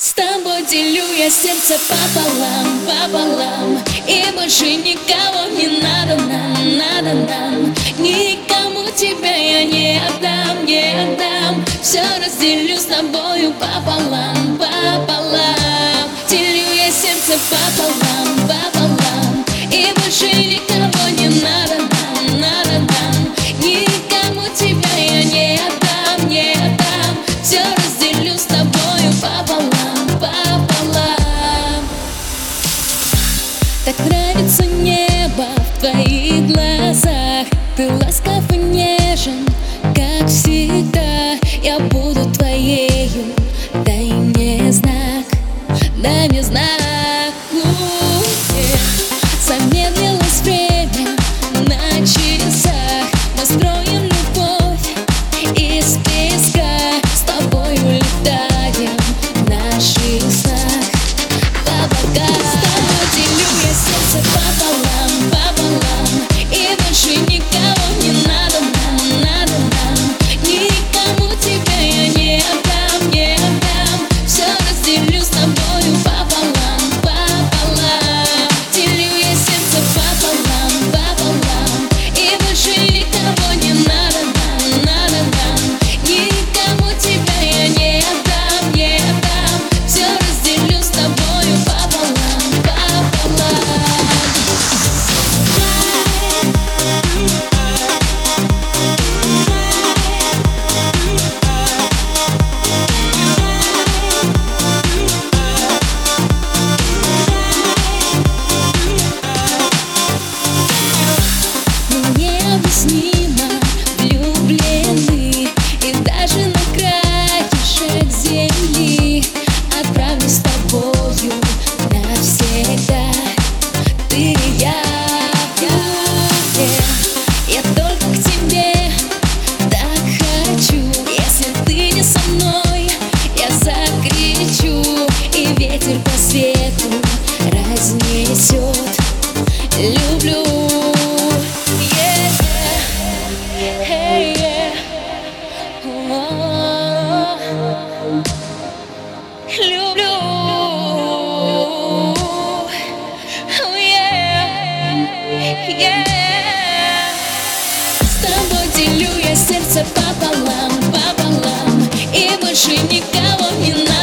С тобой делю я сердце пополам, пополам. И больше никого не надо нам, надо нам. Никому тебя я не отдам, не отдам. Все разделю с тобою пополам, пополам. Делю я сердце пополам. больше никого не надо.